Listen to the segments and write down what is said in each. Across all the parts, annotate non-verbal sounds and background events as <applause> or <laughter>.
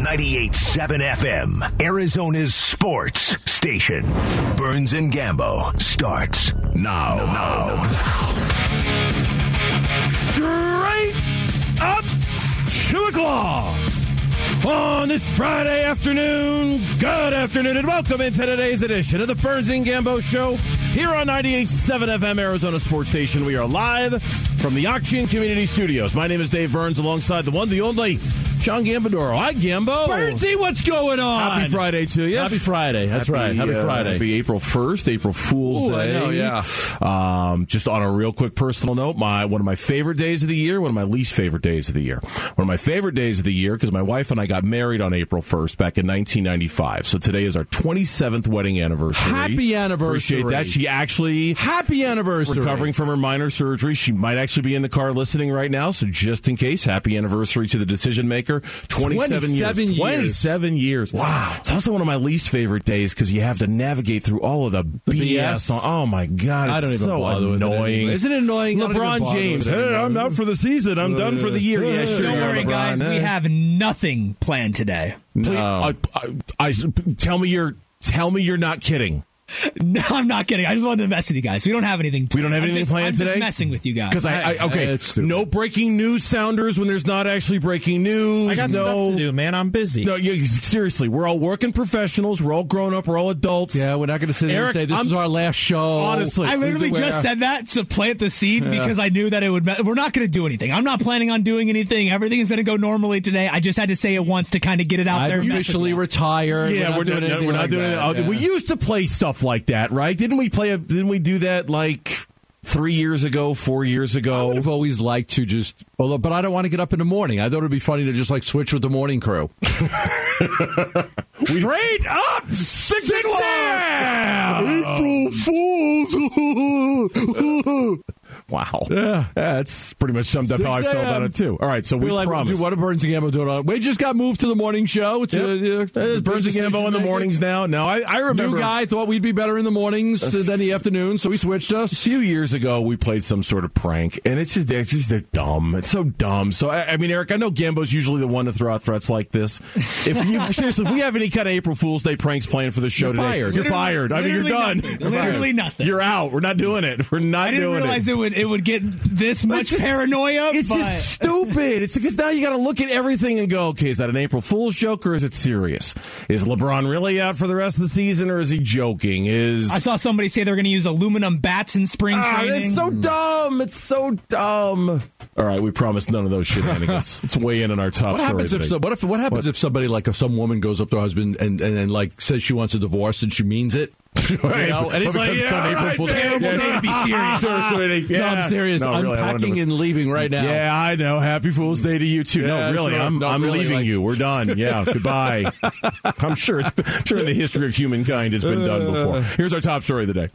98.7 FM, Arizona's sports station. Burns and Gambo starts now. Now. Straight up two o'clock on this Friday afternoon. Good afternoon, and welcome into today's edition of the Burns and Gambo Show here on 98.7 FM Arizona Sports Station. We are live from the Auction Community Studios. My name is Dave Burns, alongside the one, the only John Gambadoro. Hi, Gambo. Burnsy, what's going on? Happy Friday to you. Happy Friday. That's Happy, right. Happy uh, Friday. Happy April 1st, April Fool's Ooh, Day. know, yeah. Um, just on a real quick personal note, my one of my favorite days of the year, one of my least favorite days of the year. One of my favorite days of the year because my wife and I got married on April 1st back in 1995. So today is our 27th wedding anniversary. Happy anniversary. Appreciate that. She actually Happy anniversary. recovering from her minor surgery. She might actually be in the car listening right now. So just in case, happy anniversary to the decision maker. 27, 27 years. years. 27 years. Wow. It's also one of my least favorite days because you have to navigate through all of the, BS. BS. on- oh my God. It's I don't even so bother annoying. anymore. Isn't it annoying? I don't even LeBron James. Hey. I'm out for the season. I'm done for the year. Yeah, sure. Don't worry, LeBron. guys. We have nothing planned today. Please, I, I, I- tell me you're. Tell me you're not kidding. <laughs> No, I'm not kidding. I just wanted to mess with you guys. We don't have anything. We don't have I'm anything just- planned I'm today. Just messing with you guys. Because I, I okay, it's no breaking news sounders when there's not actually breaking news. I got no, stuff to do, man. I'm busy. No, you, seriously, we're all working professionals. We're all grown up. We're all adults. Yeah, we're not going to sit there Eric, and say this I'm- is our last show. Honestly, I literally Where- just said that to plant the seed because I knew that it would. We're not going to do anything. I'm not planning on doing anything. Everything is going to go normally today. I just had to say it once to kind of get it out I've there. and mess with officially you. retired. yeah, we're not doing anything we're not doing that. it. Yeah. We used to play stuff like that, right? Didn't we play? A, didn't we do that like three years ago, four years ago? have always liked to just, although, but I don't want to get up in the morning. I thought it'd be funny to just like switch with the morning crew. <laughs> Straight up, six, April Fools. <laughs> wow, Yeah. that's pretty much summed up how I 6 felt about it too. All right, so we We're like, promise. dude, what are Burns and Gambo doing on? We just got moved to the morning show. It's Yep. a, There's Burns and Gambo in the mornings now. No, I, I remember New guy thought we'd be better in the mornings than the afternoon, so he switched us. A few years ago, we played some sort of prank, and it's just it's just dumb. It's so dumb. So I, I mean, Eric, I know Gambo's usually the one to throw out threats like this. If you <laughs> seriously, if we have any kind of April Fool's Day pranks planned for the show You're today, fired. you're fired. I mean, you're done. nothing. Literally nothing. You're out. We're not doing it. We're not I didn't doing realize it. it would it would get this much just- paranoia. It's but just stupid. It's because now you got to look at everything and go, okay, is that an April Fool's joke or is it serious? Is LeBron really out for the rest of the season or is he joking? Is I saw somebody say they're going to use aluminum bats in spring Ah, training. it's so dumb. It's so dumb. All right, we promise none of those shenanigans. Let's weigh in on our top What happens if so, what if what happens if somebody like if some woman goes up to her husband and, and, and like says she wants a divorce and she means it? <laughs> You know, and he's like, Because on yeah, April right, Fool's terrible Day. day to be serious. <laughs> Seriously, No, I'm serious. No, I'm really, I wanted to- packing and leaving right now. Yeah, I know. Happy Fool's Day to you too. Yeah, no, really, sure. I'm, No, I'm really, leaving like- you. We're done. Yeah, <laughs> goodbye. I'm sure. It's, I'm sure in the history of humankind, it's been done before. Uh. Here's our top story of the day.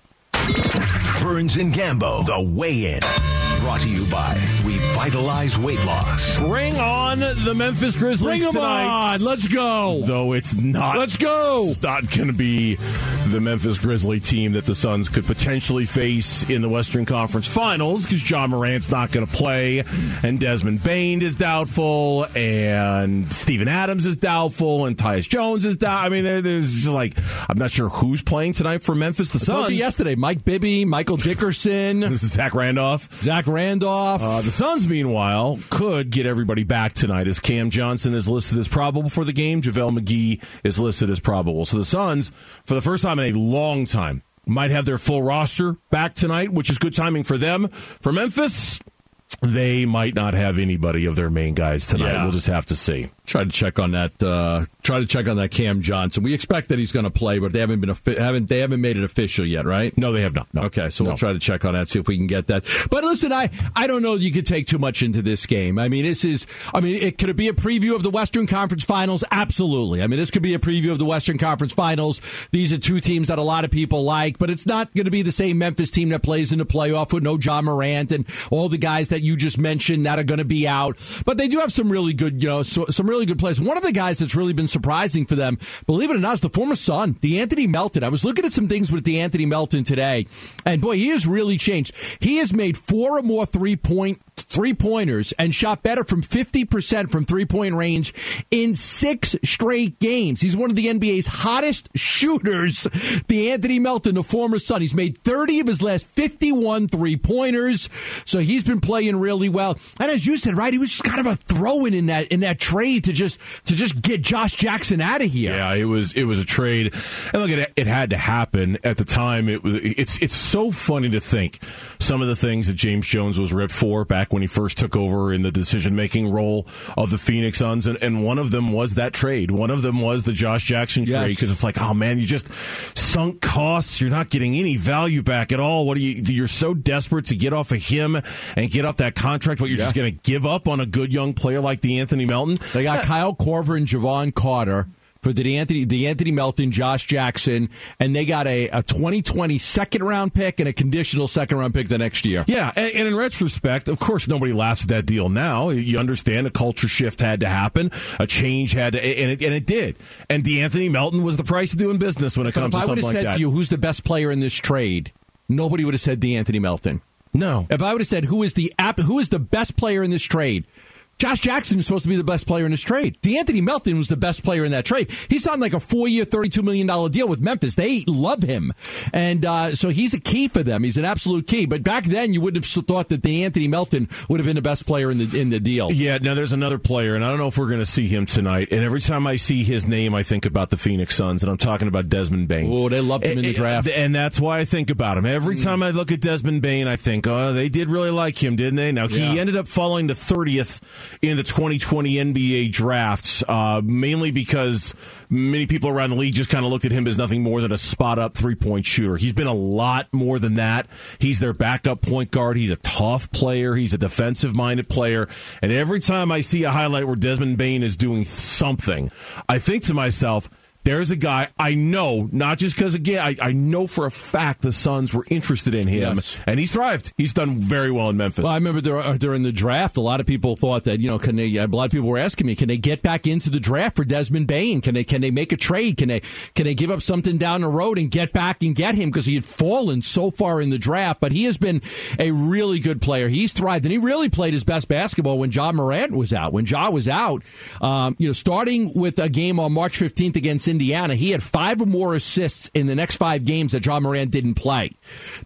Burns and Gambo, the weigh-in. Brought to you by Revitalize Weight Loss. Bring on the Memphis Grizzlies Bring them tonight. on. Let's go. Though it's not. Let's go. It's not going to be the Memphis Grizzly team that the Suns could potentially face in the Western Conference Finals because Ja Morant's not going to play, and Desmond Bane is doubtful, and Steven Adams is doubtful, and Tyus Jones is doubtful. I mean, there's just like I'm not sure who's playing tonight for Memphis. The Told Suns. you yesterday, Mike Bibby, Michael Dickerson, <laughs> This is Zach Randolph. Zach Randolph. Uh, the Suns, meanwhile, could get everybody back tonight as Cam Johnson is listed as probable for the game. JaVale McGee is listed as probable. So the Suns, for the first time in a long time, might have their full roster back tonight, which is good timing for them. For Memphis, they might not have anybody of their main guys tonight. Yeah. We'll just have to see. Try to check on that. Uh, try to check on that Cam Johnson. We expect that he's going to play, but they haven't been haven't they haven't made it official yet, right? No, they have not. No. Okay, so No. we'll try to check on that, see if we can get that. But listen, I, I don't know you could take too much into this game. I mean, this is, I mean, it could it be a preview of the Western Conference Finals? Absolutely. I mean, this could be a preview of the Western Conference Finals. These are two teams that a lot of people like, but it's not going to be the same Memphis team that plays in the playoff with no Ja Morant and all the guys that you just mentioned that are going to be out. But they do have some really good, you know, so, some really good players. One of the guys that's really been surprising for them, believe it or not, is the former son, De'Anthony Melton. I was looking at some things with De'Anthony Melton today, and boy, he has really changed. He has made four or more three point three pointers and shot better from 50% from three point range in six straight games. He's one of the NBA's hottest shooters. De'Anthony Melton, the former Sun, he's made 30 of his last 51 three pointers. So he's been playing really well. And as you said, right, he was just kind of a throw in in that, in that trade to just, to just get Josh Jackson out of here. Yeah, it was, it was a trade. And look, it, it had to happen at the time. It was, it's, it's so funny to think some of the things that James Jones was ripped for back when he first took over in the decision making role of the Phoenix Suns, and, and one of them was that trade. One of them was the Josh Jackson trade because it's like, oh man, you just sunk costs. You're not getting any value back at all. What are you? You're so desperate to get off of him and get off that contract, but you're yeah. just going to give up on a good young player like De'Anthony Melton. They got yeah. Kyle Korver and Jevon Carter for De'Anthony, the Anthony Melton, Josh Jackson, and they got a, a 2020 second round pick and a conditional second round pick the next year. Yeah, and, and, in retrospect, of course, nobody laughs at that deal now. You understand a culture shift had to happen, a change had to, and it, and it did. And De'Anthony Melton was the price of doing business when it comes to something like that. If I would have said to you, who's the best player in this trade, nobody would have said De'Anthony Melton. No. If I would have said who is the app, who is the best player in this trade, Josh Jackson is supposed to be the best player in this trade. De'Anthony Melton was the best player in that trade. He signed like a four-year, $32 million deal with Memphis. They love him. And uh, so he's a key for them. He's an absolute key. But back then, you wouldn't have thought that De'Anthony Melton would have been the best player in the in the deal. Yeah, now there's another player, and I don't know if we're going to see him tonight. And every time I see his name, I think about the Phoenix Suns, and I'm talking about Desmond Bane. Oh, they loved him in the draft. And that's why I think about him. Every time I look at Desmond Bane, I think, oh, they did really like him, didn't they? Now, yeah. he ended up falling to 30th in the 2020 2020 NBA drafts, uh, mainly because many people around the league just kind of looked at him as nothing more than a spot up three point shooter. He's been a lot more than that. He's their backup point guard. He's a tough player. He's a defensive minded player. And every time I see a highlight where Desmond Bane is doing something, I think to myself, there's a guy I know, not just because again, I, I know for a fact the Suns were interested in him, yes. and he's thrived. He's done very well in Memphis. Well, I remember uh, during the draft, a lot of people thought that you know, can they? A lot of people were asking me, can they get back into the draft for Desmond Bane? Can they? Can they make a trade? Can they? Can they give up something down the road and get back and get him because he had fallen so far in the draft? But he has been a really good player. He's thrived, and he really played his best basketball when Ja Morant was out. When Ja was out, um, you know, starting with a game on March 15th against Indiana, he had five or more assists in the next five games that Ja Morant didn't play.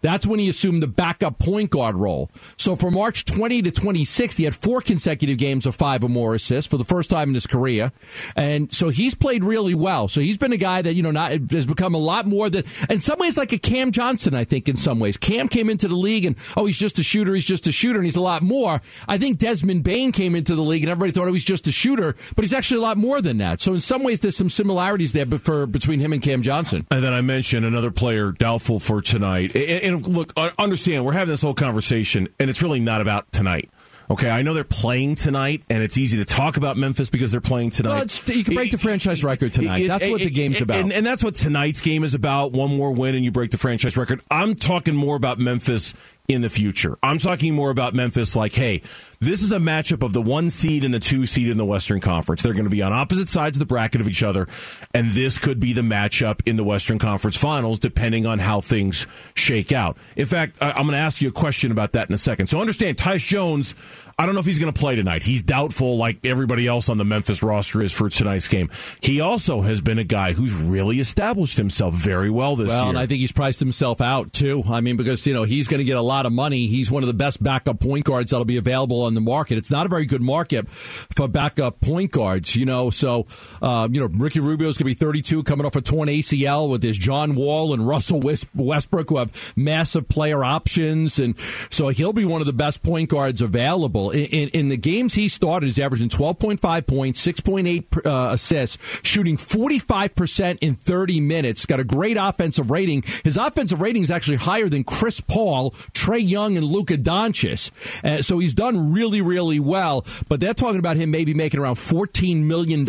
That's when he assumed the backup point guard role. So from March 20 to 26, he had four consecutive games of five or more assists for the first time in his career. And so he's played really well. So he's been a guy that, you know, not, has become a lot more than, in some ways, like a Cam Johnson, I think, in some ways. Cam came into the league and, oh, he's just a shooter, he's just a shooter, and he's a lot more. I think Desmond Bane came into the league and everybody thought, oh, he's just a shooter, but he's actually a lot more than that. So in some ways, there's some similarities there for between him and Cam Johnson. And then I mentioned another player doubtful for tonight. And, and look, uh, understand we're having this whole conversation, and it's really not about tonight. Okay, I know they're playing tonight, and it's easy to talk about Memphis because they're playing tonight. Well, you can break the franchise record tonight. It, that's what the game's about. And, and, that's what tonight's game is about. One more win, and you break the franchise record. I'm talking more about Memphis in the future. I'm talking more about Memphis like, hey, this is a matchup of the one seed and the two seed in the Western Conference. They're going to be on opposite sides of the bracket of each other, and this could be the matchup in the Western Conference Finals, depending on how things shake out. In fact, I'm going to ask you a question about that in a second. So understand, Tyus Jones, I don't know if he's going to play tonight. He's doubtful, like everybody else on the Memphis roster is for tonight's game. He also has been a guy who's really established himself very well this well, year. Well, and I think he's priced himself out too. I mean, because you know he's going to get a lot of money. He's one of the best backup point guards that'll be available on the market. It's not a very good market for backup point guards, you know. So, uh, you know, Ricky Rubio's going to be 32, coming off a torn ACL with his John Wall and Russell Westbrook, who have massive player options, and so he'll be one of the best point guards available. In, in, the games he started, he's averaging 12.5 points, 6.8 uh, assists, shooting 45% in 30 minutes. Got a great offensive rating. His offensive rating is actually higher than Chris Paul, Trae Young, and Luka Doncic. Uh, so he's done really, really really well, but they're talking about him maybe making around $14 million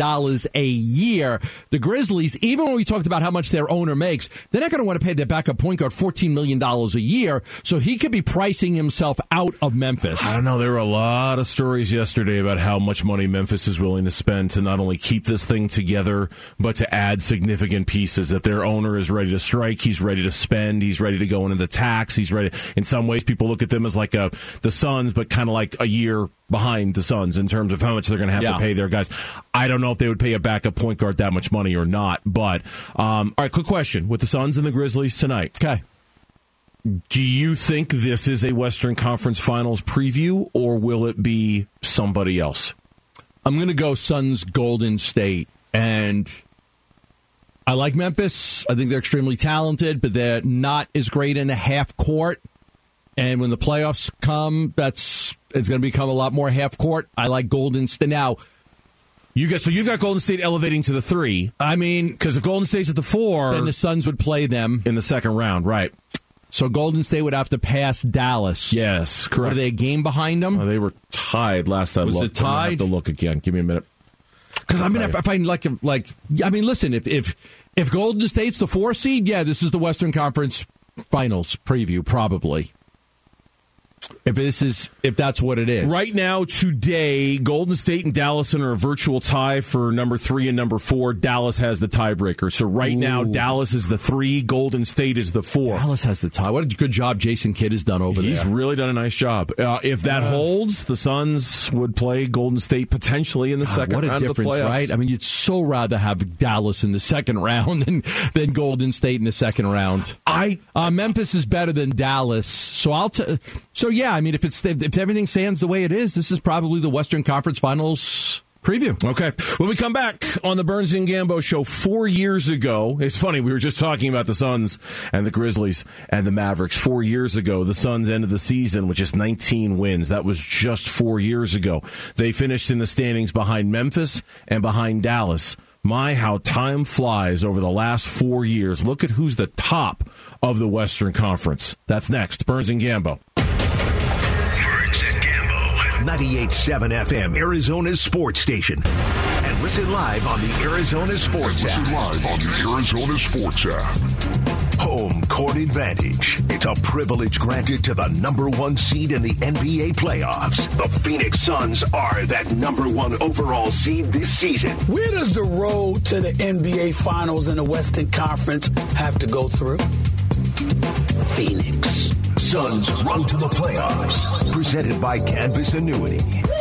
a year. The Grizzlies, even when we talked about how much their owner makes, they're not going to want to pay their backup point guard $14 million a year, so he could be pricing himself out of Memphis. I don't know. There were a lot lot of stories yesterday about how much money Memphis is willing to spend to not only keep this thing together, but to add significant pieces. That their owner is ready to strike, he's ready to spend, he's ready to go into the tax, he's ready. In some ways, people look at them as like a the Suns, but kind of like a year behind the Suns in terms of how much they're going to have Yeah. to pay their guys. I don't know if they would pay a backup point guard that much money or not. But um, all right, quick question: with the Suns and the Grizzlies tonight, Okay. Do you think this is a Western Conference Finals preview, or will it be somebody else? I'm going to go Suns Golden State. And I like Memphis. I think they're extremely talented, but they're not as great in a half court. And when the playoffs come, that's it's going to become a lot more half court. I like Golden State. Now, You got so you've got Golden State elevating to the three I mean, because if Golden State's at the four then the Suns would play them. in the second round, right? So Golden State would have to pass Dallas. Yes, correct. are they, a game behind them? Oh, they were tied last time. Was looked. it I'm have to look again. Give me a minute. Because I mean, if, if I like, like, I mean, listen, if if if Golden State's the four seed, yeah, this is the Western Conference Finals preview, probably. If this is, if that's what it is, Right now, today, Golden State and Dallas are a virtual tie for number three and number four. Dallas has the tiebreaker. So right now, Dallas is the three. Golden State is the four. Dallas has the tie. What a good job Jason Kidd has done over He's there. He's really done a nice job. Uh, if that holds, the Suns would play Golden State potentially in the second what a round of the difference, playoffs. right? I mean, you'd so rather have Dallas in the second round <laughs> than than Golden State in the second round. I Uh, Memphis is better than Dallas, so I'll. T- so yeah, I mean, if it's if everything stands the way it is, this is probably the Western Conference Finals preview. Okay. When we come back on the Burns and Gambo show four years ago, it's funny, we were just talking about the Suns and the Grizzlies and the Mavericks. Four years ago, the Suns ended the season with just 19 wins. That was just four years ago. They finished in the standings behind Memphis and behind Dallas. My, how time flies over the last four years. Look at who's the top of the Western Conference. That's next. Burns and Gambo. Burns and Gambo. 98.7 FM, Arizona's sports station. And listen live on the Arizona Sports Listen app. live on the Arizona Sports app. Home court advantage. It's a privilege granted to the number one seed in the NBA playoffs. The Phoenix Suns are that number one overall seed this season. Where does the road to the NBA Finals in the Western Conference have to go through? Phoenix. Suns run to the playoffs. Presented by Canvas Annuity.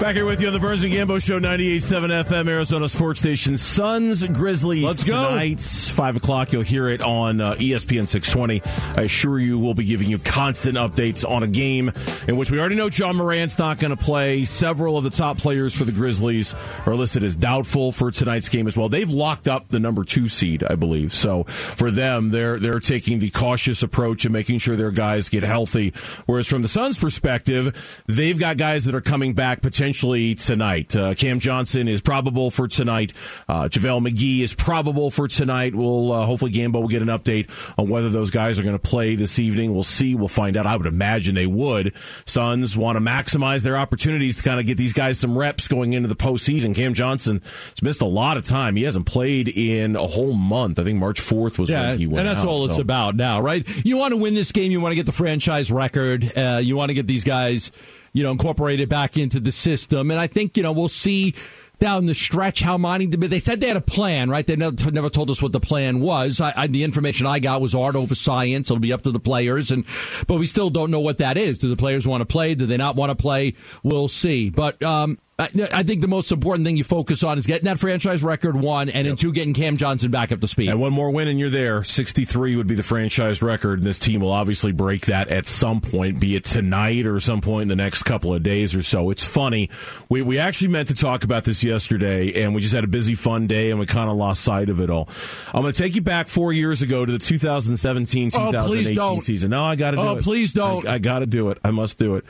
Back here with you on the Burns and Gambo Show, 98.7 FM, Arizona Sports Station. Suns, Grizzlies Let's go. tonight. 5 o'clock, you'll hear it on uh, ESPN 620. I assure you we'll be giving you constant updates on a game in which we already know Ja Morant's not going to play. Several of the top players for the Grizzlies are listed as doubtful for tonight's game as well. They've locked up the number two seed, I believe. So for them, they're, they're taking the cautious approach and making sure their guys get healthy. Whereas from the Suns' perspective, they've got guys that are coming back potentially tonight. Uh, Cam Johnson is probable for tonight. Uh, JaVale McGee is probable for tonight. We'll uh, hopefully Gambo will get an update on whether those guys are going to play this evening. We'll see. We'll find out. I would imagine they would. Suns want to maximize their opportunities to kind of get these guys some reps going into the postseason. Cam Johnson has missed a lot of time. He hasn't played in a whole month. I think March 4th was Yeah, when he went and that's out, all it's about now, right? You want to win this game. You want to get the franchise record. Uh, you want to get these guys, you know, incorporated back into the system. And I think you know we'll see down the stretch how. But they said they had a plan, right? They never, never told us what the plan was. I, I, the information I got was art over science. It'll be up to the players, and but we still don't know what that is. Do the players want to play? Do they not want to play? We'll see. But um, Uh, I, I think the most important thing you focus on is getting that franchise record one, and then two, getting Cam Johnson back up to speed. And one more win and you're there. 63 would be the franchise record, and this team will obviously break that at some point, be it tonight or some point in the next couple of days or so. It's funny. We, we actually meant to talk about this yesterday, and we just had a busy, fun day, and we kind of lost sight of it all. I'm going to take you back four years ago to the 2017 Oh, please 2018 don't. season. No, I got to do Oh, it. Oh, please don't. I, I got to do it. I must do it.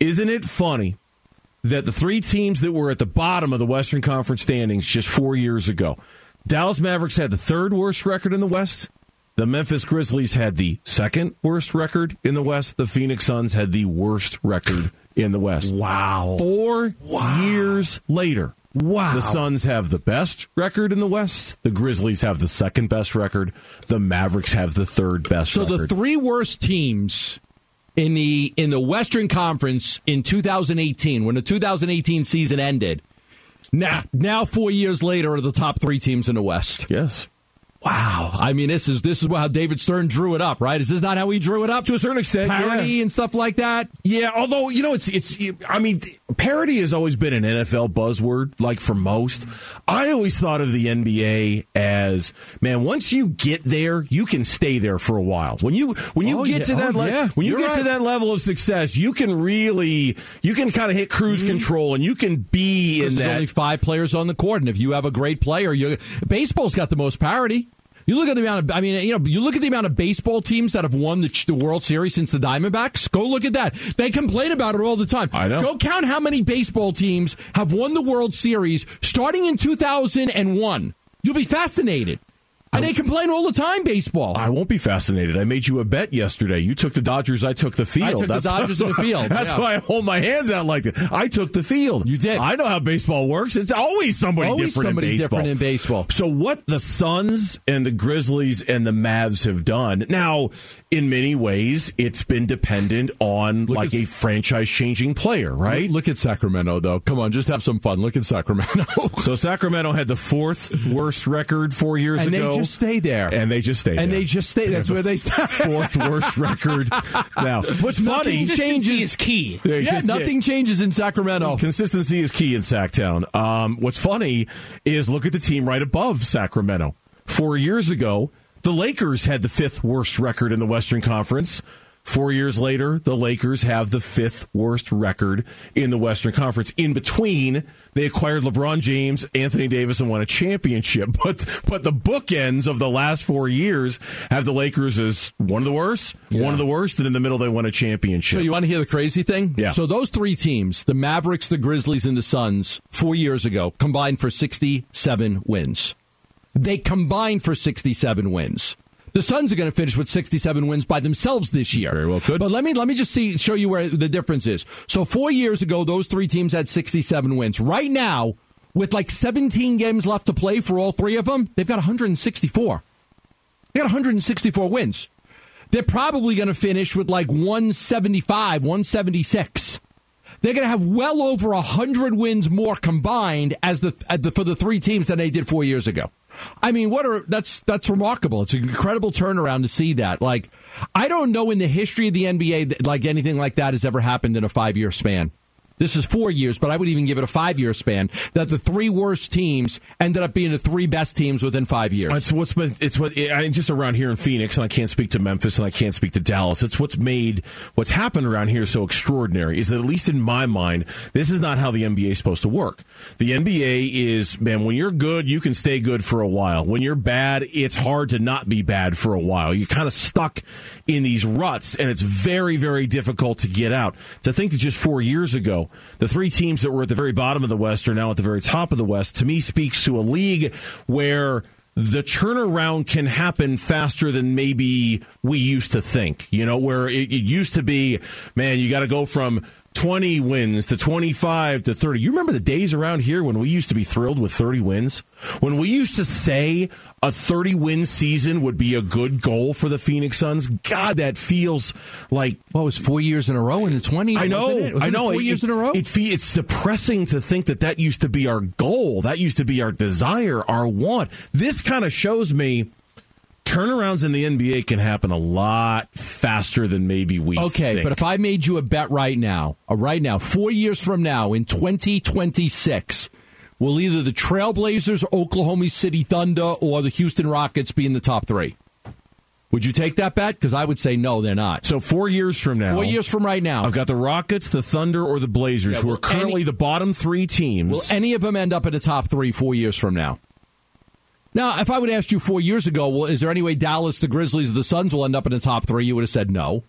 Isn't it funny? That the three teams that were at the bottom of the Western Conference standings just four years ago, Dallas Mavericks had the third worst record in the West. The Memphis Grizzlies had the second worst record in the West. The Phoenix Suns had the worst record in the West. Wow. Four years later. Wow. The Suns have the best record in the West. The Grizzlies have the second best record. The Mavericks have the third best record. So record. the three worst teams in the in the Western Conference in 2018 when the 2018 season ended. Now, now four years later, are the top three teams in the West. Yes. Wow. I mean, this is this is how David Stern drew it up, right? Is this not how he drew it up To a certain extent, Parity yeah. and stuff like that. Yeah, although you know it's it's I mean parity has always been an NFL buzzword like for most. I always thought of the NBA as man, once you get there, you can stay there for a while. When you when you Oh, get yeah. to that Oh, le- yeah. when you You're get to that level of success, you can really you can kind of hit cruise mm-hmm. control and you can be in There's that only five players on the court, and if you have a great player, you baseball's got the most parity. You look at the amount of, I mean, you know, you look at the amount of baseball teams that have won the, the World Series since the Diamondbacks. Go look at that. They complain about it all the time. I know. Go count how many baseball teams have won the World Series starting in 2001. You'll be fascinated. And they complain all the time, baseball. I won't be fascinated. I made you a bet yesterday. You took the Dodgers. I took the field. I took the Dodgers in the field, <laughs> That's yeah. why I hold my hands out like that. I took the field. You did. I know how baseball works. It's always somebody Always different somebody in baseball. different in baseball. So what the Suns and the Grizzlies and the Mavs have done now, in many ways, it's been dependent on like at- a franchise-changing player, right? Look at Sacramento, though. Come on, just have some fun. Look at Sacramento. <laughs> So Sacramento had the fourth worst record four years and ago, just stay there. and they just stay and there. they just stay. That's where they stay. fourth worst record. Now, <laughs> what's funny? Consistency changes- is key. Yeah, Yeah, it's- nothing changes in Sacramento. Consistency is key in Sacktown. Um, what's funny is look at the team right above Sacramento. Four years ago, the Lakers had the fifth worst record in the Western Conference. Four years later, the Lakers have the fifth worst record in the Western Conference. In between, they acquired LeBron James, Anthony Davis, and won a championship. <laughs> But but the bookends of the last four years have the Lakers as one of the worst, one of the worst, and in the middle they won a championship. So you want to hear the crazy thing? Yeah. So those three teams, the Mavericks, the Grizzlies, and the Suns, four years ago, combined for 67 wins. They combined for 67 wins. The Suns are going to finish with 67 wins by themselves this year. Very well could. But let me let me just see show you where the difference is. So 4 years ago those three teams had 67 wins. Right now with like 17 games left to play for all three of them, they've got 164. They got 164 wins. They're probably going to finish with like 175, 176. They're going to have well over 100 wins more combined as the, as the for the three teams than they did 4 years ago. I mean, what are that's that's remarkable. It's an incredible turnaround to see that. Like I don't know in the history of the NBA that, like anything like that has ever happened in a 5-year span. This is four years, but I would even give it a five year span. That the three worst teams ended up being the three best teams within five years. It's what's been. It's what I just around here in Phoenix, and I can't speak to Memphis, and I can't speak to Dallas. It's what's made what's happened around here so extraordinary. Is that at least in my mind, this is not how the NBA is supposed to work. The NBA is man. When you're good, you can stay good for a while. When you're bad, it's hard to not be bad for a while. You're kind of stuck in these ruts, and it's very, very difficult to get out. To think that just four years ago, the three teams that were at the very bottom of the West are now at the very top of the West. To me, speaks to a league where the turnaround can happen faster than maybe we used to think. You know, where it, it used to be, man, you got to go from 20 wins to 25 to 30. You remember the days around here when we used to be thrilled with 30 wins? When we used to say a 30 win season would be a good goal for the Phoenix Suns? God, that feels like What was four years in a row in the 20s? I know. It? I it know. Four It- years in a row? It, it's suppressing to think that that used to be our goal. That used to be our desire, our want. This kind of shows me turnarounds in the NBA can happen a lot faster than maybe we okay, think. but if I made you a bet right now, uh, right now, four years from now in 2026, will either the Trailblazers, Oklahoma City Thunder, or the Houston Rockets be in the top three? Would you take that bet? Because I would say no, they're not. so four years from now, Four years from right now, I've got the Rockets, the Thunder, or the Blazers, Yeah, who are currently any- the bottom three teams. will any of them end up in the top three four years from now? Now, if I would ask you four years ago, well, is there any way Dallas, the Grizzlies, or the Suns will end up in the top three? You would have said no.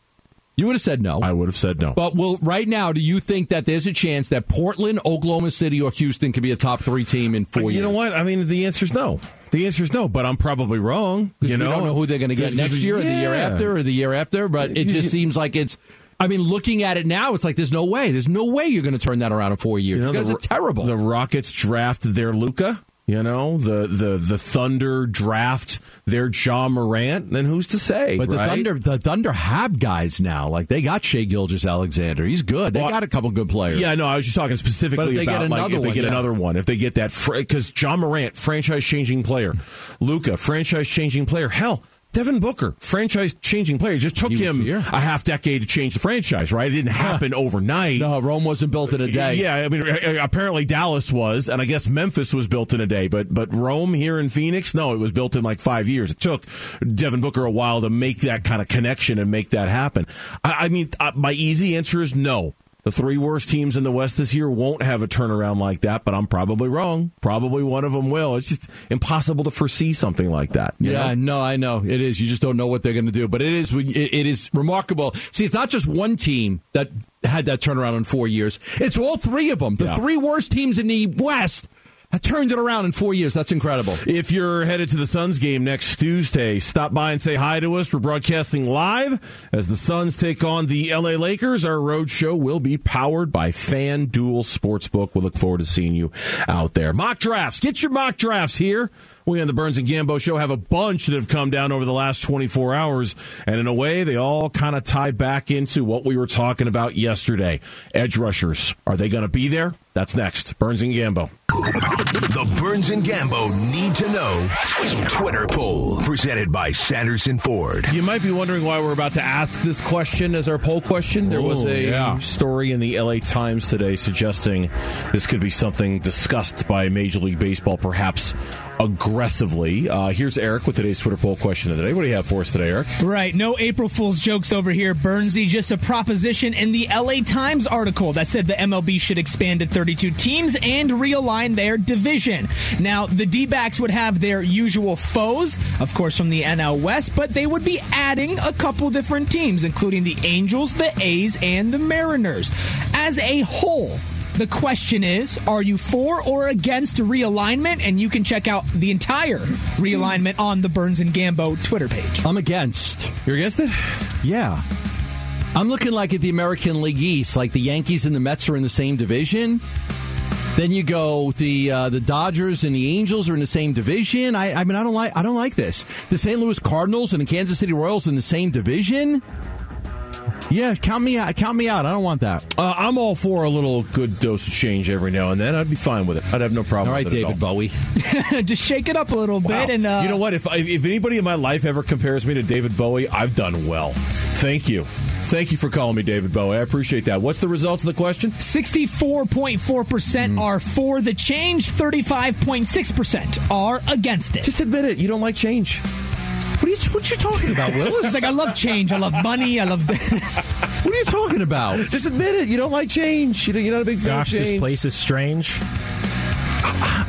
You would have said no. I would have said no. But will right now, do you think that there's a chance that Portland, Oklahoma City, or Houston could be a top three team in four you years? You know what? I mean, the answer is no. The answer is no, but I'm probably wrong. You You know, don't know who they're going to get next year, or the year after, or the year after. But it just seems like it's. I mean, looking at it now, it's like there's no way. There's no way you're going to turn that around in four years. You, know, guys the- are terrible. The Rockets draft their Luka. You know, the the the Thunder draft their Ja Morant, then who's to say? But the right? Thunder, the Thunder have guys now. Like they got Shai Gilgeous-Alexander. He's good. They Well, got a couple good players. Yeah, no, I was just talking specifically But if they about get like another if they get yeah. another one, if they get that because Ja Morant, franchise changing player, Luka, franchise changing player, hell. Devin Booker, franchise changing player, It just took him here. a half decade to change the franchise, right? It didn't happen <laughs> overnight. No, Rome wasn't built in a day. Yeah, I mean, apparently Dallas was, and I guess Memphis was built in a day, but but Rome here in Phoenix, no, it was built in like five years. It took Devin Booker a while to make that kind of connection and make that happen. I, I mean, uh, my easy answer is no. The three worst teams in the West this year won't have a turnaround like that, but I'm probably wrong. Probably one of them will. It's just impossible to foresee something like that. Yeah, know? no, I know it is. You just don't know what they're going to do. But it is, it, is remarkable. See, it's not just one team that had that turnaround in four years. It's all three of them. The Yeah. three worst teams in the West have turned it around in four years. That's incredible. If you're headed to the Suns game next Tuesday, stop by and say hi to us. We're broadcasting live as the Suns take on the LA Lakers. Our road show will be powered by FanDuel Sportsbook. We look forward to seeing you out there. Mock drafts. Get your mock drafts here. We on the Burns and Gambo show have a bunch that have come down over the last 24 hours. And in a way, they all kind of tie back into what we were talking about yesterday. Edge rushers. Are they going to be there? That's next. Burns and Gambo. The Burns and Gambo need to know Twitter poll presented by Sanderson Ford. You might be wondering why we're about to ask this question as our poll question. There was Ooh, a yeah. story in the LA Times today suggesting this could be something discussed by Major League Baseball, perhaps aggressively. Uh, here's Eric with today's Twitter poll question of the day. What do you have for us today, Eric? Right, no April Fool's jokes over here, Bernsey. Just a proposition in the LA Times article that said the MLB should expand to 32 teams and realign their division. Now, the D backs would have their usual foes, of course, from the NL West, but they would be adding a couple different teams, including the Angels, the A's, and the Mariners. As a whole, the question is, are you for or against realignment? And you can check out the entire realignment on the Burns and Gambo Twitter page. I'm against. You're against it? Yeah. I'm looking like at the American League East, like the Yankees and the Mets are in the same division. Then you go the uh, the Dodgers and the Angels are in the same division. I, I mean, I don't like I don't like this. The St. Louis Cardinals and the Kansas City Royals in the same division. Yeah, count me out. Count me out. I don't want that. Uh, I'm all for a little good dose of change every now and then. I'd be fine with it. I'd have no problem All right, with it at David all. Bowie. <laughs> Just shake it up a little Wow. bit. And uh, you know what? If if anybody in my life ever compares me to David Bowie, I've done well. Thank you. Thank you for calling me David Bowie. I appreciate that. What's the results of the question? 64.4% are for the change, 35.6% are against it. Just admit it. You don't like change. What are you What you talking about, Willis? It's like I love change. I love money. I love. what are you talking about? Just admit it. You don't like change. You know, You're not a big fan Gosh, of change. this place is strange.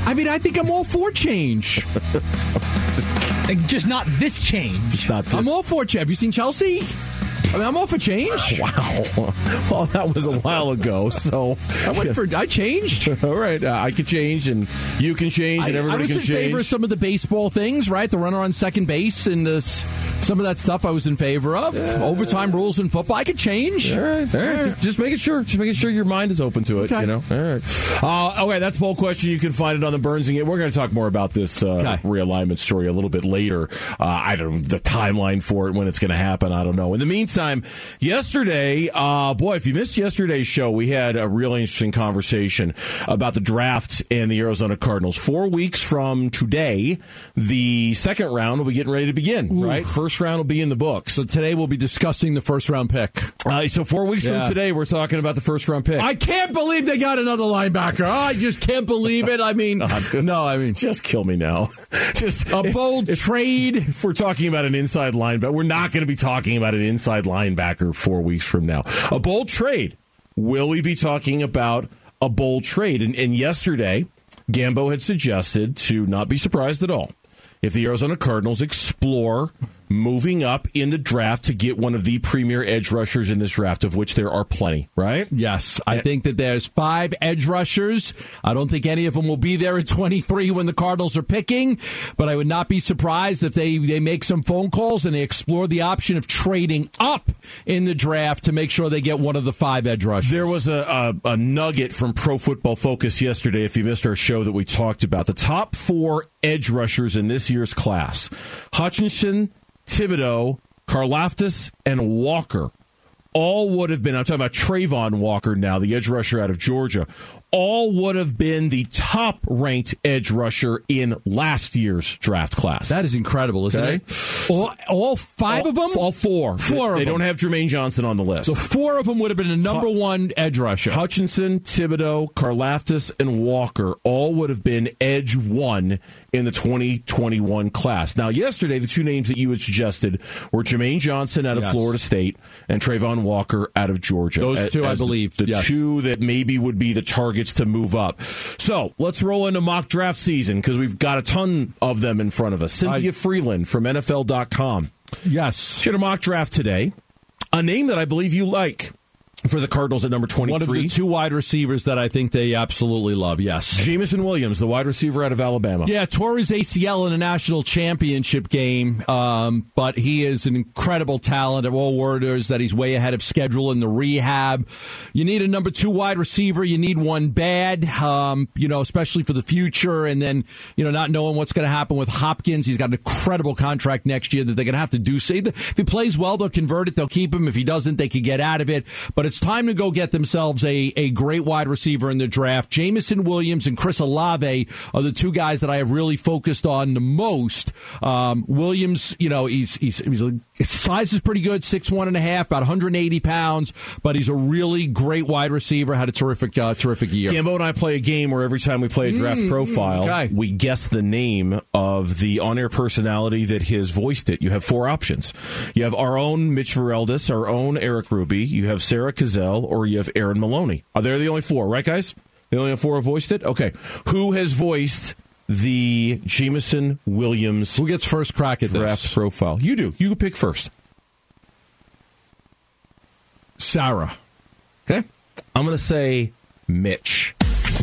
I mean, I think I'm all for change. <laughs> Like, just not this change. Not I'm all for change. Have you seen Chelsea? I mean, I'm all for change. <laughs> wow. Well, that was a while ago. So I went for. I changed. <laughs> All right, uh, I can change, and you can change, I, and I everybody was can in favor of some of the baseball things, right? The runner on second base and this, some of that stuff I was in favor of. Overtime rules in football, I could change. All right, all right. Just, just making sure, just making sure your mind is open to it. Okay. You know, all right. Uh, okay, that's a poll question. You can find it on the Burns and We're going to talk more about this uh, Okay. realignment story a little bit later. Uh, I don't know the timeline for it when it's going to happen. I don't know. In the meantime, yesterday, uh, boy, if you missed yesterday's show, we had a really interesting conversation about the draft and the Arizona Cardinals. Four weeks from today, the second round will be getting ready to begin. Right, first round will be in the books. So today we'll be discussing the first round pick. Uh, so four weeks Yeah. from today, we're talking about the first round pick. I can't believe they got another linebacker. Oh, I just can't believe it. I mean, <laughs> just- no, I mean, just kill me now. <laughs> just a bold trade. If we're talking about an inside linebacker, we're not going to be talking about an inside linebacker four weeks from now. A bold trade. Will we be talking about a bold trade? And, and yesterday, Gambo had suggested to not be surprised at all if the Arizona Cardinals explore moving up in the draft to get one of the premier edge rushers in this draft, of which there are plenty, right? Yes, I think that there's five edge rushers. I don't think any of them will be there at 23 when the Cardinals are picking, but I would not be surprised if they, they make some phone calls and they explore the option of trading up in the draft to make sure they get one of the five edge rushers. There was a, a, a nugget from Pro Football Focus yesterday, if you missed our show that we talked about. The top four edge rushers in this year's class Hutchinson, Thibodeaux, Karlaftis, and Walker. All would have been, I'm talking about Travon Walker now, the edge rusher out of Georgia, all would have been the top ranked edge rusher in last year's draft class. that is incredible, isn't Okay. it? All, all five all, of them? All four. Four of They don't have Jermaine Johnson on the list. So four of them would have been a number Hu- one edge rusher. Hutchinson, Thibodeaux, Karlaftis, and Walker all would have been edge one in the 2021 class. Now, yesterday, the two names that you had suggested were Jermaine Johnson out of Yes. Florida State and Travon Walker out of Georgia. Those two, I as the- believe, The, yes. two that maybe would be the to move up. So let's roll into mock draft season because we've got a ton of them in front of us. Cynthia I- Frelund from NFL.com. yes. She had a mock draft today. A name that I believe you like for the Cardinals at number 23. One of the two wide receivers that I think they absolutely love, yes. Jameson Williams, the wide receiver out of Alabama. Yeah, tore his ACL in a national championship game, um, but he is an incredible talent. Of all word is that he's way ahead of schedule in the rehab. You need a number two wide receiver. You need one bad, um, you know, especially for the future. And then, you know, not knowing what's going to happen with Hopkins. He's got an incredible contract next year that they're going to have to do. So if he plays well, they'll convert it. They'll keep him. If he doesn't, they could get out of it. But it's time to go get themselves a, a great wide receiver in the draft. Jameson Williams and Chris Olave are the two guys that I have really focused on the most. Um, Williams, you know, he's, he's, he's a, his size is pretty good, six one and a half, about 180 pounds, but he's a really great wide receiver. Had a terrific, uh, terrific year. Gambo and I play a game where every time we play a draft profile, okay. we guess the name of the on-air personality that has voiced it. You have four options. You have our own Mitch Vareldis, our own Eric Ruby, you have Sarah Cazell, or you have Aaron Maloney. Uh, Are they the only four, right, guys? The only four have voiced it? Okay. Who has voiced the Jameson Williams Who gets first crack at draft this? profile? You do. You pick first. Sarah. Okay. I'm going to say Mitch.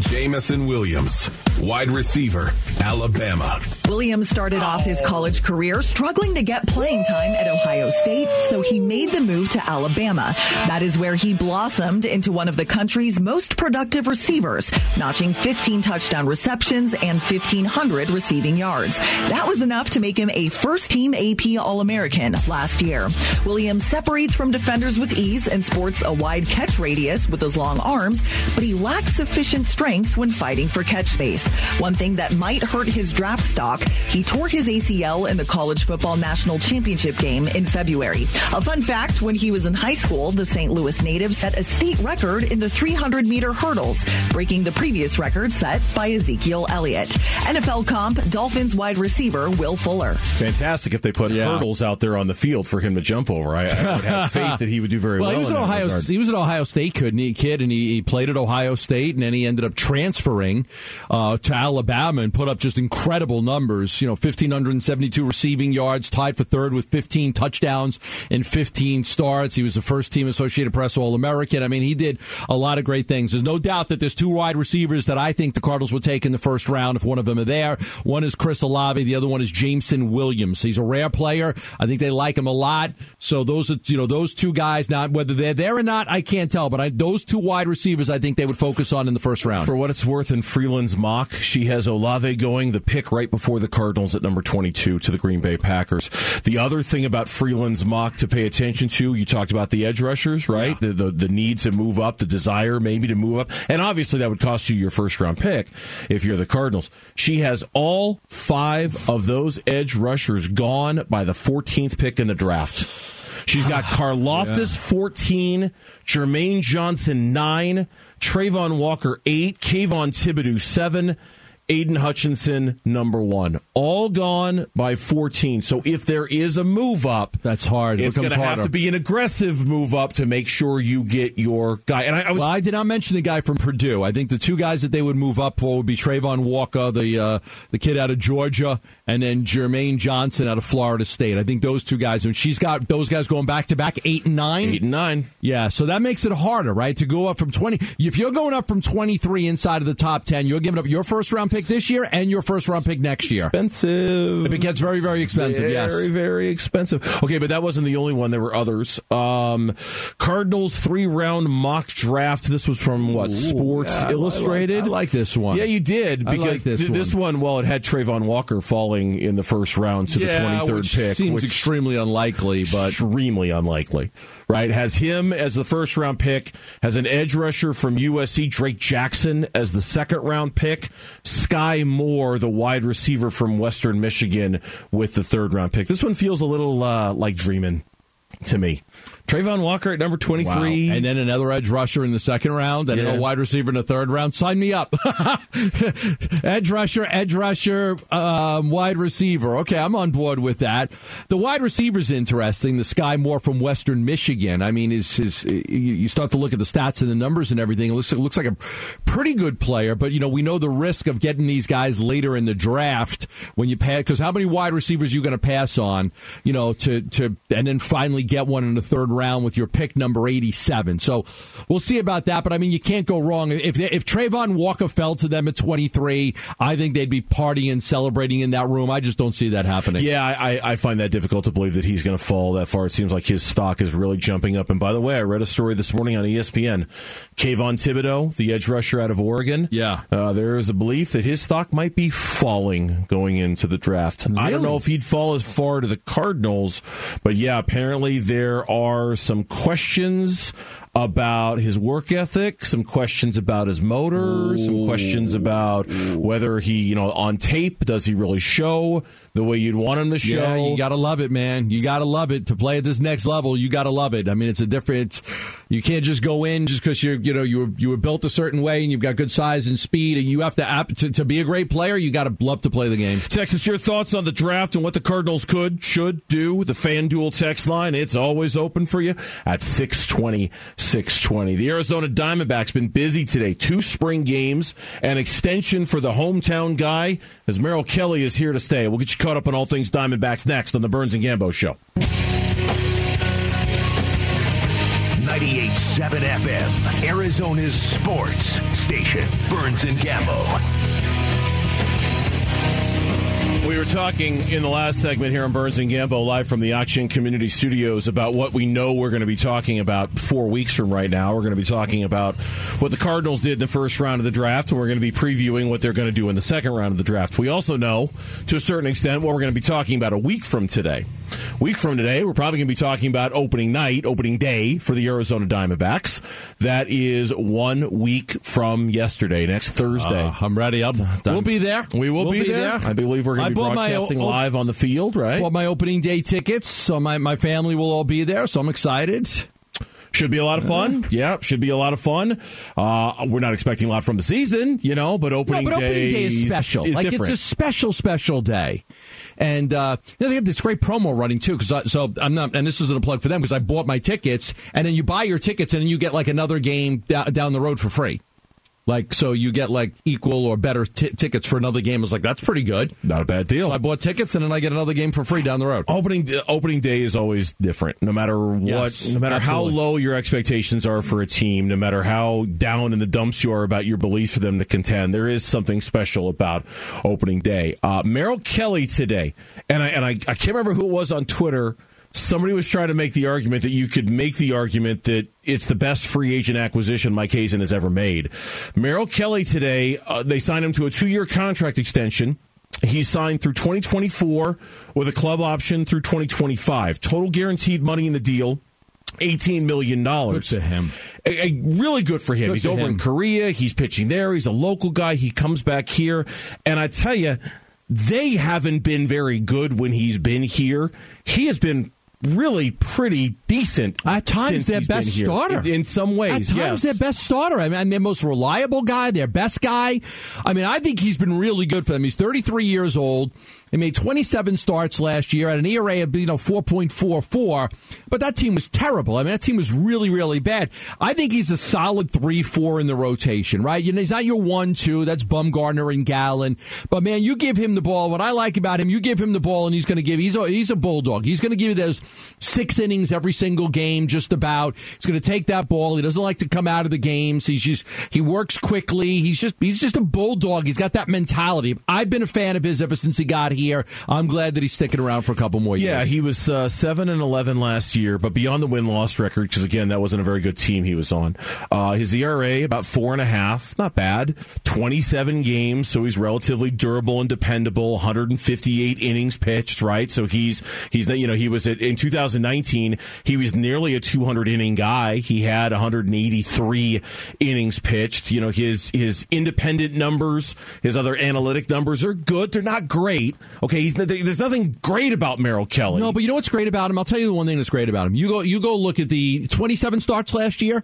Jameson Williams, wide receiver, Alabama. Williams started off his college career struggling to get playing time at Ohio State, so he made the move to Alabama. That is where he blossomed into one of the country's most productive receivers, notching 15 touchdown receptions and 1,500 receiving yards. That was enough to make him a first team AP All American last year. Williams separates from defenders with ease and sports a wide catch radius with his long arms, but he lacks sufficient strength when fighting for catch space. One thing that might hurt his draft stock, he tore his ACL in the college football national championship game in February. A fun fact, when he was in high school, the St. Louis native set a state record in the 300 meter hurdles, breaking the previous record set by Ezekiel Elliott. NFL comp, Dolphins wide receiver Will Fuller. Fantastic if they put Yeah. hurdles out there on the field for him to jump over. I, I would have <laughs> faith that he would do very well. Well, he was in an Ohio. regard. He was an Ohio State kid, and he, kid, and he, he played at Ohio State, and then he ended up transferring uh, to Alabama and put up just incredible numbers. You know, fifteen hundred and seventy-two receiving yards, tied for third with fifteen touchdowns and fifteen starts. He was the first team Associated Press All American. I mean, he did a lot of great things. There's no doubt that there's two wide receivers that I think the Cardinals would take in the first round if one of them are there. One is Chris Olave, the other one is Jameson Williams. He's a rare player. I think they like him a lot. So those are you know those two guys. Now whether they're there or not, I can't tell. But I, those two wide receivers, I think they would focus on in the first round. For what it's worth, in Frelund's mock, she has Olave going the pick right before the Cardinals at number 22 to the Green Bay Packers. The other thing about Frelund's mock to pay attention to, you talked about the edge rushers, right? The, the the need to move up, the desire maybe to move up, and obviously that would cost you your first round pick if you're the Cardinals. She has all five of those edge rushers gone by the 14th pick in the draft. She's got <sighs> Karlaftis 14, Jermaine Johnson 9, Travon Walker 8, Kayvon Thibodeaux 7, Aidan Hutchinson, number one. All gone by 14. So if there is a move up, That's hard. It it's going to have to be an aggressive move up to make sure you get your guy. And I, I was Well, I did not mention the guy from Purdue. I think the two guys that they would move up for would be Travon Walker, the uh, the kid out of Georgia, and then Jermaine Johnson out of Florida State. I think those two guys. And she's got those guys going back to back eight and nine. eight and nine. Yeah, so that makes it harder, right? To go up from 20. If you're going up from 23 inside of the top 10, you're giving up your first round pick this year and your first round pick next year. Expensive. If it gets very, very expensive, very, yes. very very expensive. Okay, but that wasn't the only one. There were others. Um, Cardinals three round mock draft. This was from what? Sports yeah, I- I like- Illustrated. I like this one. Yeah, you did I like because this th- this one. Well, it had Travon Walker falling in the first round to Yeah, the twenty third pick, seems which extremely unlikely, but extremely unlikely. Right? Has him as the first round pick. Has an edge rusher from USC, Drake Jackson, as the second round pick. Skyy Moore, the wide receiver from Western Michigan, with the third round pick. This one feels a little uh, like dreaming to me. Travon Walker at number 23. Wow. And then another edge rusher in the second round, and Yeah. a wide receiver in the third round. Sign me up. <laughs> edge rusher, edge rusher, um, wide receiver. Okay, I'm on board with that. The wide receiver's interesting. The Skyy Moore from Western Michigan. I mean, is is you you start to look at the stats and the numbers and everything. It looks it looks like a pretty good player, but you know we know the risk of getting these guys later in the draft when you pass because how many wide receivers are you going to pass on? You know to to and then finally get one in the third round with your pick number 87. So we'll see about that. But I mean, you can't go wrong. If, if Travon Walker fell to them at 23, I think they'd be partying, celebrating in that room. I just don't see that happening. Yeah, I, I find that difficult to believe that he's going to fall that far. It seems like his stock is really jumping up. And by the way, I read a story this morning on ESPN. Kayvon Thibodeaux, the edge rusher out of Oregon. Yeah. Uh, there is a belief that his stock might be falling going into the draft. I don't know if he'd fall as far to the Cardinals, but yeah, apparently there are some questions about his work ethic, some questions about his motor, some questions about whether he, you know, on tape, does he really show the way you'd want him to show? Yeah, you gotta love it, man. You gotta love it to play at this next level. You gotta love it. I mean, it's a different. You can't just go in just because you're, you know, you were you were built a certain way and you've got good size and speed, and you have to to, to be a great player. You gotta love to play the game. Text us your thoughts on the draft and what the Cardinals could, should do. The FanDuel text line, it's always open for you at 620, 620. The Arizona Diamondbacks been busy today. Two spring games, an extension for the hometown guy, as Merrill Kelly is here to stay. We'll get you caught up on all things Diamondbacks next on the Burns and Gambo Show. 98.7 FM, Arizona's sports station. Burns and Gambo. We were talking in the last segment here on Burns and Gambo, live from the Auction Community Studios, about what we know we're going to be talking about four weeks from right now. We're going to be talking about what the Cardinals did in the first round of the draft, and we're going to be previewing what they're going to do in the second round of the draft. We also know, to a certain extent, what we're going to be talking about a week from today. Week from today, we're probably going to be talking about opening night, opening day for the Arizona Diamondbacks. That is one week from yesterday, next Thursday. Uh, I'm ready. I'll, we'll be there. We will We'll be, there. I believe we're going to be bought my broadcasting live on the field, right? Bought my opening day tickets, so my, my family will all be there. So I'm excited. Should be a lot of fun. Yeah, should be a lot of fun. Uh, we're not expecting a lot from the season, you know, but opening, no, but opening day is special. is like different. it's a special, special day. And uh, they have this great promo running too. Because so I'm not, and this isn't a plug for them because I bought my tickets, and then you buy your tickets, and then you get like another game da- down the road for free. Like so, you get like equal or better t- tickets for another game. I was like, that's pretty good. not a bad deal. So I bought tickets, and then I get another game for free down the road. opening opening day is always different. No matter what, Yes, no matter absolutely. how low your expectations are for a team, no matter how down in the dumps you are about your beliefs for them to contend, there is something special about opening day. Uh, Merrill Kelly today, and I and I, I can't remember who it was on Twitter. Somebody was trying to make the argument that you could make the argument that it's the best free agent acquisition Mike Hazen has ever made. Merrill Kelly today, uh, they signed him to a two year contract extension. He's signed through 2024 with a club option through 2025. Total guaranteed money in the deal. $18 million. Good to him. A, a- really good for him. Good He's over in. Korea. He's pitching there. He's a local guy. He comes back here. And I tell you, they haven't been very good when he's been here. He has been really pretty decent. At times, their best starter. In, in some ways. At times, yes. their best starter. I mean, their most reliable guy, their best guy. I mean, I think he's been really good for them. He's 33 years old. He made 27 starts last year at an ERA of you know 4.44, but that team was terrible. I mean, that team was really really bad. I think he's a solid three four in the rotation, right? You know, he's not your one two. That's Bumgarner and Gallen, but man, you give him the ball. What I like about him, you give him the ball, and he's going to give. He's a, he's a bulldog. He's going to give you those six innings every single game, just about. He's going to take that ball. He doesn't like to come out of the games. He's just he works quickly. He's just he's just a bulldog. He's got that mentality. I've been a fan of his ever since he got here. I'm glad that he's sticking around for a couple more years. Yeah, he was uh, seven and eleven last year, but beyond the win loss record, because again, that wasn't a very good team he was on. Uh, his ERA about four and a half, not bad. Twenty seven games, so he's relatively durable and dependable. 158 innings pitched, right? So he's he's you know he was at, in 2019 he was nearly a 200 inning guy. He had 183 innings pitched. You know his his independent numbers, his other analytic numbers are good. They're not great. Okay, there's nothing great about Merrill Kelly. No, but you know what's great about him? I'll tell you the one thing that's great about him. You go, you go look at the 27 starts last year.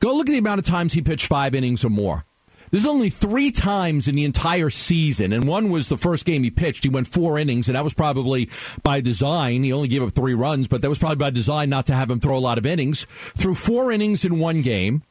Go look at the amount of times he pitched five innings or more. There's only three times in the entire season, and one was the first game he pitched. He went four innings, and that was probably by design. He only gave up three runs, but that was probably by design not to have him throw a lot of innings. Threw four innings in one game,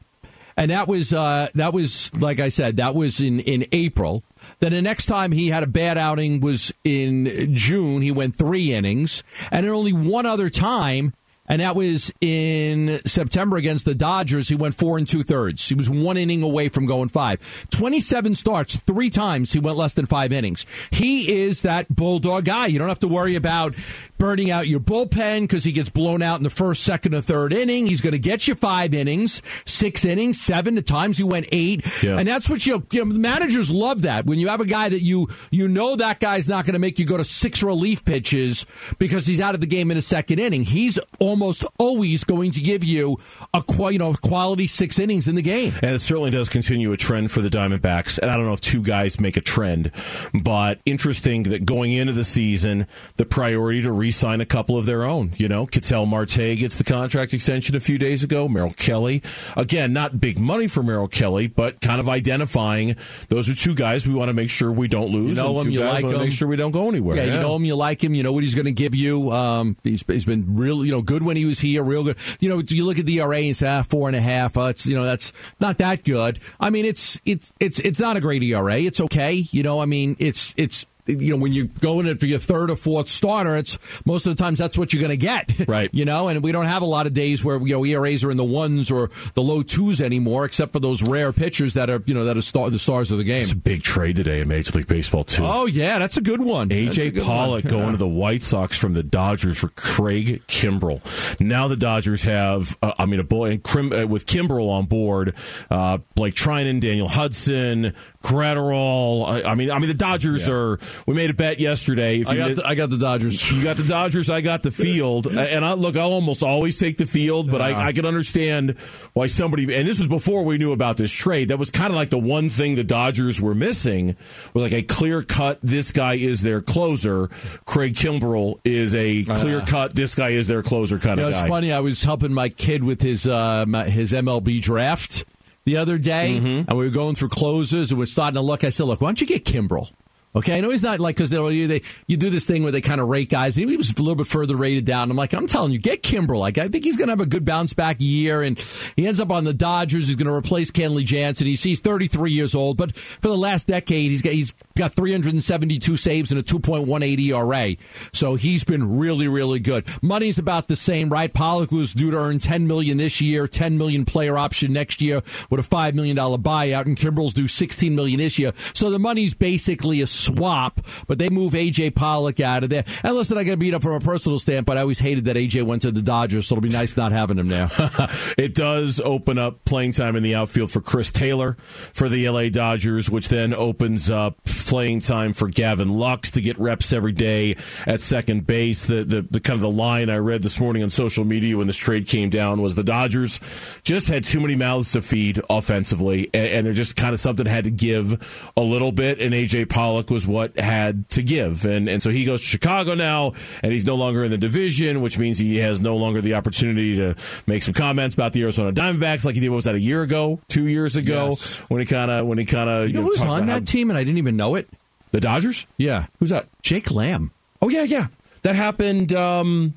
and that was uh, that was like I said, that was in in April. Then the next time he had a bad outing was in June. He went three innings, and then only one other time, and that was in September against the Dodgers. He went four and two thirds. He was one inning away from going five. 27 starts, three times he went less than five innings. He is that bulldog guy. You don't have to worry about burning out your bullpen because he gets blown out in the first, second, or third inning. He's going to get you five innings, six innings, seven. At times he went eight, Yeah. and that's what you, you know, managers love that when you have a guy that you you know that guy's not going to make you go to six relief pitches because he's out of the game in a second inning. He's almost always going to give you a you know quality six innings in the game. And it certainly does continue a trend for the Diamondbacks. And I don't know if two guys make a trend, but interesting that going into the season, the priority to re-sign a couple of their own. You know, Ketel Marte gets the contract extension a few days ago. Merrill Kelly, again, not big money for Merrill Kelly, but kind of identifying those are two guys we want to make sure we don't lose. You know him, you like him. make sure we don't go anywhere. Yeah, you know him, you like him, you know what he's going to give you. Um, he's, he's been really, you know, good when he was here, real good. You know, you look at the ERA and say ah, four and a half. Uh, it's you know that's not that good. I mean, it's it's it's it's not a great ERA. It's okay. You know, I mean, it's it's. You know, when you go in it for your third or fourth starter, it's most of the times that's what you're going to get. Right. <laughs> You know, and we don't have a lot of days where you know ERAs are in the ones or the low twos anymore, except for those rare pitchers that are you know that are star- the stars of the game. It's a big trade today in Major League Baseball too. Oh yeah, that's a good one. AJ good Pollock one. <laughs> going to the White Sox from the Dodgers for Craig Kimbrel. Now the Dodgers have, uh, I mean, a boy uh, with Kimbrel on board, uh, Blake Treinen, Daniel Hudson, Graterol. I, I mean, I mean the Dodgers are. We made a bet yesterday. If I you got did- the, I got the Dodgers. <laughs> you got the Dodgers. I got the field, and I look. I'll almost always take the field, but I, I can understand why somebody. And this was before we knew about this trade. That was kind of like the one thing the Dodgers were missing was like a clear cut. This guy is their closer. Craig Kimbrel is a clear cut. This guy is their closer kind You know, of it's funny. I was helping my kid with his uh, my- his MLB draft the other day, Mm-hmm. and we were going through closes, and we're starting to look. I said, "Look, why don't you get Kimbrel?" Okay, I know he's not like because they, they you do this thing where they kind of rate guys. He was a little bit further rated down. I'm like, I'm telling you, get Kimbrel. Like, I think he's going to have a good bounce back year, and he ends up on the Dodgers. He's going to replace Kenley Jansen. He's, he's 33 years old, but for the last decade, he's got he's got 372 saves and a 2.18 ERA. So he's been really, really good. Money's about the same, right? Pollock was due to earn 10 million this year, 10 million player option next year with a five million dollar buyout, and Kimbrel's due 16 million this year. So the money's basically a swap, but they move AJ Pollock out of there. And listen, I got beat up from a personal standpoint. But I always hated that AJ went to the Dodgers, so it'll be nice not having him there. <laughs> it does open up playing time in the outfield for Chris Taylor for the LA Dodgers, which then opens up playing time for Gavin Lux to get reps every day at second base. The, the the kind of the line I read this morning on social media when this trade came down was the Dodgers just had too many mouths to feed offensively, and, and they're just kind of something had to give a little bit. And AJ Pollock was what had to give. And and so he goes to Chicago now, and he's no longer in the division, which means he has no longer the opportunity to make some comments about the Arizona Diamondbacks like he did. What was that a year ago, two years ago, Yes. when he kind of when he kind of You know who's on that team and I didn't even know it? The Dodgers. Yeah. Who's that? Jake Lamb. Oh yeah, yeah. That happened um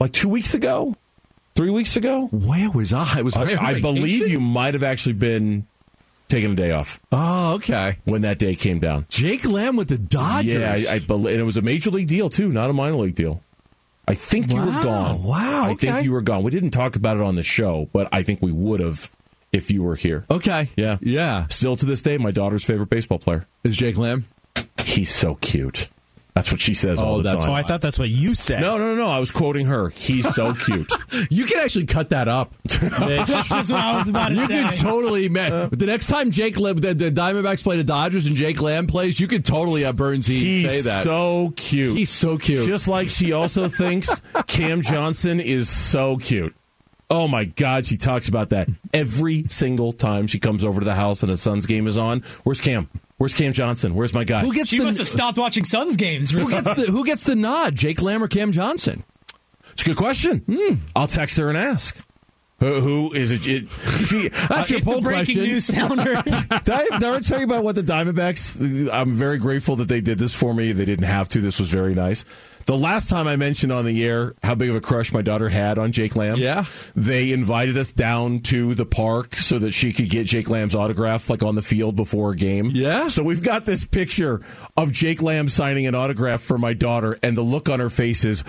like two weeks ago, three weeks ago. Where was I? Was I, I, I believe you might have actually been taking a day off Oh, okay. when that day came down. Jake Lamb with the Dodgers. Yeah, I, I believe, and it was a major league deal too, not a minor league deal. I think you were gone. wow, I okay. think you were gone. We didn't talk about it on the show, but I think we would have if you were here. okay. Yeah, Yeah. Still to this day, my daughter's favorite baseball player. Is Jake Lamb? He's so cute. That's what she says Oh, all the that's time. Oh, I thought that's what you said. No, no, no, no. I was quoting her. He's so <laughs> cute. You can actually cut that up. <laughs> That's just what I was about to You say. can totally, man. <laughs> The next time Jake Lamb, the, the Diamondbacks play the Dodgers and Jake Lamb plays, you could totally have Burnsy He's say that. so cute. He's so cute. Just like she also thinks Cam Johnson is so cute. Oh my God, she talks about that every single time she comes over to the house and the Suns game is on. Where's Cam? Where's Cam Johnson? Where's my guy? who gets She the must have stopped watching Suns games. who gets the who gets the nod? Jake Lamb or Cam Johnson? It's a good question. Hmm. I'll text her and ask. Who, who is it? it she, <laughs> That's your poll breaking question. news sounder. <laughs> Did I, did I tell you about what the Diamondbacks? I'm very grateful that they did this for me. They didn't have to. This was very nice. The last time I mentioned on the air how big of a crush my daughter had on Jake Lamb, Yeah. they invited us down to the park so that she could get Jake Lamb's autograph, like on the field before a game. Yeah. So we've got this picture of Jake Lamb signing an autograph for my daughter, and the look on her face is.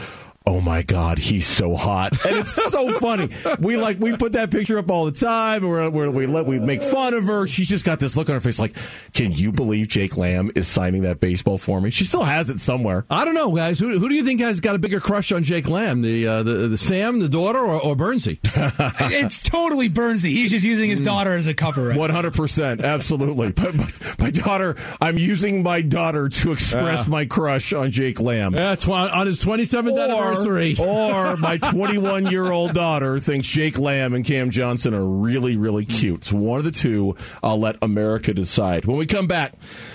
Oh my God, he's so hot, and it's so <laughs> funny. We like we put that picture up all the time. We're, we're, we let we make fun of her. She's just got this look on her face, like, can you believe Jake Lamb is signing that baseball for me? She still has it somewhere. I don't know, guys. Who, who do you think has got a bigger crush on Jake Lamb? The uh, the, the Sam, the daughter, or, or Burnsy? <laughs> it's totally Burnsy. He's just using his daughter as a cover. right? One hundred percent, absolutely. But, but my daughter, I'm using my daughter to express my crush on Jake Lamb. Yeah, tw- on his 27th anniversary. <laughs> or my 21 year old daughter thinks Jake Lamb and Cam Johnson are really, really cute. It's one of the two. I'll let America decide. When we come back,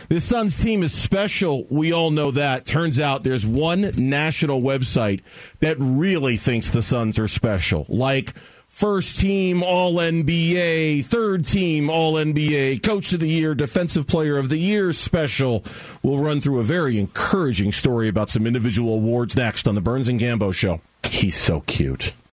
this Suns team is special. We all know that. Turns out there's one national website that really thinks the Suns are special. Like, First team All NBA, third team All NBA, Coach of the Year, Defensive Player of the Year special. We'll run through a very encouraging story about some individual awards next on the Burns and Gambo Show. He's so cute.